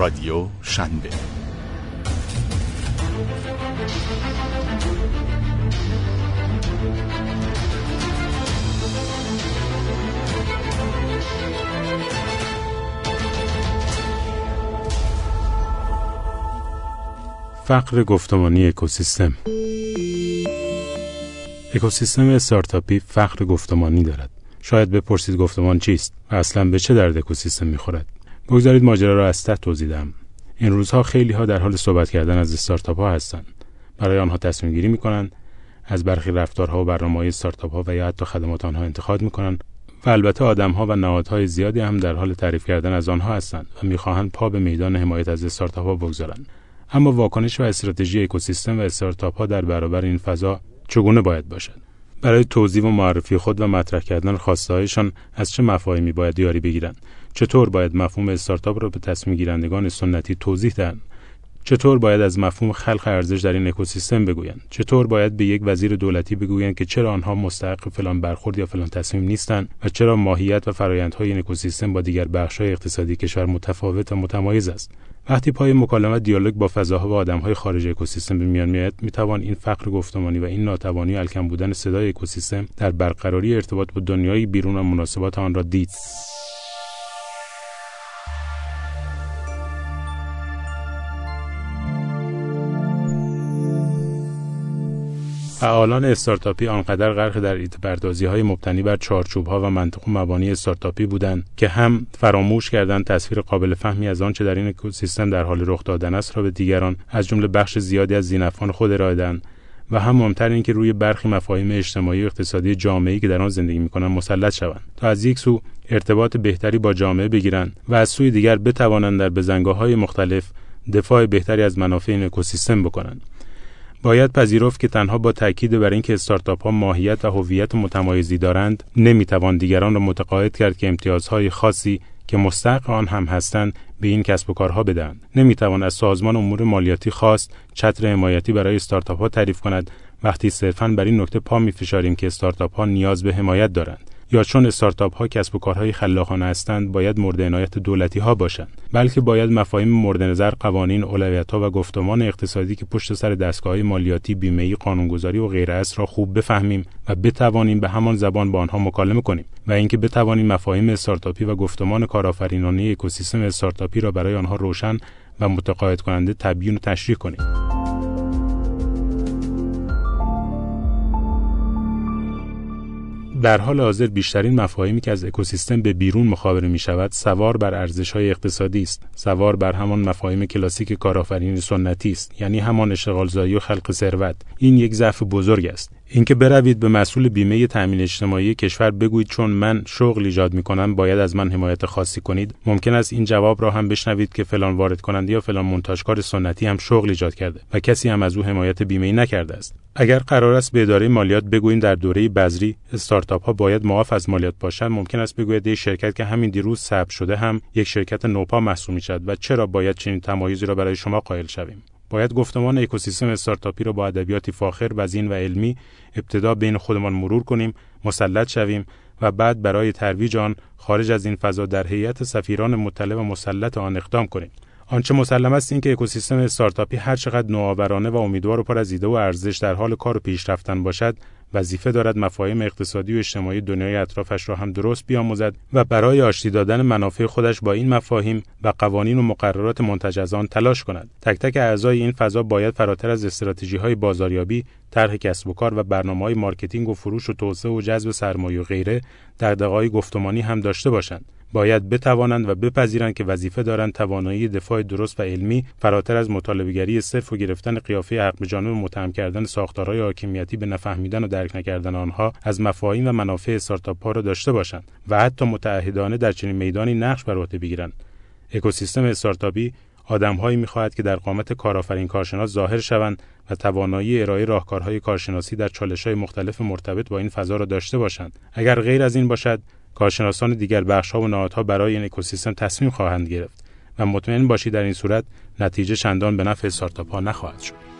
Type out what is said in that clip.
رادیو شنبه. فقر گفتمانی اکوسیستم. اکوسیستم استارتاپی فقر گفتمانی دارد. شاید بپرسید گفتمان چیست و اصلا به چه درد اکوسیستم می‌خورد؟ بگذارید ماجرا را از ته توضیح دهم. این روزها خیلی ها در حال صحبت کردن از استارتاپ ها هستند. برای آنها تصمیم گیری می‌کنند از برخی رفتارها و برنامه استارتاپ ها و یا حتی خدمات آنها انتخاب می‌کنند و البته آدمها و نهادهای زیادی هم در حال تعریف کردن از آنها هستند و می‌خواهند پا به میدان حمایت از استارتاپ ها بگذارند. اما واکنش و استراتژی اکوسیستم و استارتاپ ها در برابر این فضا چگونه باید باشد؟ برای توضیح و معرفی خود و مطرح کردن خواستهایشان از چه مفاهیمی باید یاری بگیرند؟ چطور باید مفهوم استارتاپ را به تصمیم گیرندگان سنتی توضیح دهند؟ چطور باید از مفهوم خلق ارزش در این اکوسیستم بگویند؟ چطور باید به یک وزیر دولتی بگویند که چرا آنها مستحق فلان برخورد یا فلان تصمیم نیستند و چرا ماهیت و فرایندهای این اکوسیستم با دیگر بخش‌های اقتصادی کشور متفاوت و متمایز است؟ وقتی پای مکالمه دیالوگ با فضاها و آدمهای خارج اکوسیستم به میان میآید می‌توان این فقر گفتمانی و این ناتوانی و الکم بودن صدای اکوسیستم در برقراری ارتباط با دنیای بیرون و مناسبات آن را دید. فعالان استارتاپی آنقدر غرق در ایده های مبتنی بر چارچوب ها و منطق و مبانی استارتاپی بودند که هم فراموش کردند تصویر قابل فهمی از آنچه در این اکوسیستم در حال رخ دادن است را به دیگران از جمله بخش زیادی از زینفان خود ارائه و هم مهمتر اینکه روی برخی مفاهیم اجتماعی و اقتصادی جامعه‌ای که در آن زندگی می‌کنند مسلط شوند تا از یک سو ارتباط بهتری با جامعه بگیرند و از سوی دیگر بتوانند در بزنگاه‌های مختلف دفاع بهتری از منافع این اکوسیستم بکنند. باید پذیرفت که تنها با تاکید بر اینکه استارتاپ ها ماهیت و هویت متمایزی دارند نمی‌توان دیگران را متقاعد کرد که امتیازهای خاصی که مستحق آن هم هستند به این کسب و کارها بدهند. نمی‌توان از سازمان امور مالیاتی خواست چتر حمایتی برای استارتاپ ها تعریف کند. وقتی صرفا بر این نکته پا میفشاریم که استارتاپ ها نیاز به حمایت دارند. یا چون استارتاپ ها کسب و کارهای خلاقانه هستند باید مورد عنایت دولتی ها باشند بلکه باید مفاهیم مورد نظر قوانین اولویت ها و گفتمان اقتصادی که پشت سر دستگاه های مالیاتی بیمه قانونگذاری و غیره است را خوب بفهمیم و بتوانیم به همان زبان با آنها مکالمه کنیم و اینکه بتوانیم مفاهیم استارتاپی و گفتمان کارآفرینانه اکوسیستم استارتاپی را برای آنها روشن و متقاعد کننده تبیین و تشریح کنیم. در حال حاضر بیشترین مفاهیمی که از اکوسیستم به بیرون مخابره می شود سوار بر ارزش های اقتصادی است. سوار بر همان مفاهیم کلاسیک کارآفرینی سنتی است یعنی همان اشتغالزایی و خلق ثروت. این یک ضعف بزرگ است. اینکه بروید به مسئول بیمه تامین اجتماعی کشور بگویید چون من شغل ایجاد می کنم باید از من حمایت خاصی کنید. ممکن است این جواب را هم بشنوید که فلان وارد کننده یا فلان منتاجکار سنتی هم شغل ایجاد کرده و کسی هم از او حمایت بیمه نکرده است. اگر قرار است به اداره مالیات بگوییم در دوره بذری استارتاپ ها باید معاف از مالیات باشند. ممکن است بگوید یک شرکت که همین دیروز ثبت شده هم یک شرکت نوپا محسوب می شود و چرا باید چنین تمایزی را برای شما قائل شویم؟ باید گفتمان اکوسیستم استارتاپی را با ادبیاتی فاخر وزین و علمی ابتدا بین خودمان مرور کنیم مسلط شویم و بعد برای ترویج آن خارج از این فضا در هیئت سفیران مطلع و مسلط آن اقدام کنیم. آنچه مسلم است این که اکوسیستم استارتاپی هر چقدر نوآورانه و امیدوار و پر از ایده و ارزش در حال کار و پیشرفتن باشد وظیفه دارد مفاهیم اقتصادی و اجتماعی دنیای اطرافش را هم درست بیاموزد و برای آشتی دادن منافع خودش با این مفاهیم و قوانین و مقررات منتج از آن تلاش کند. تک تک اعضای این فضا باید فراتر از استراتژی های بازاریابی طرح کسب و کار و برنامه های مارکتینگ و فروش و توسعه و جذب سرمایه و غیره دغدغه‌های گفتمانی هم داشته باشند. باید بتوانند و بپذیرند که وظیفه دارند توانایی دفاع درست و علمی فراتر از مطالبهگری صرف و گرفتن قیافه حق به جانب متهم کردن ساختارهای حاکمیتی به نفهمیدن و درک نکردن آنها از مفاهیم و منافع استارتاپ ها را داشته باشند و حتی متعهدانه در چنین میدانی نقش بر عهده بگیرند. اکوسیستم استارتاپی آدمهایی می‌خواهد که در قامت کارآفرین کارشناس ظاهر شوند و توانایی ارائه راهکارهای کارشناسی در چالش‌های مختلف مرتبط با این فضا را داشته باشند. اگر غیر از این باشد کارشناسان دیگر بخشها و نهادها برای این اکوسیستم تصمیم خواهند گرفت و مطمئن باشید در این صورت نتیجه چندان به نفع استارتاپ ها نخواهد شد.